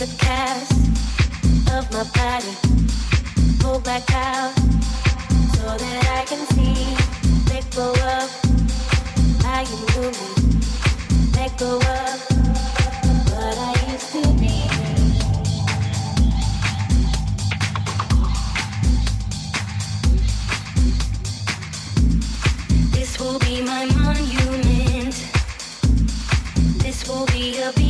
the cast of my body. Pull back out so that I can see. Let go of I am moving. Let go of what I used to be. This will be my monument. This will be a. Be-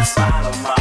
just follow my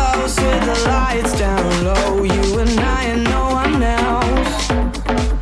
close with the lights down low. You and I and no one else.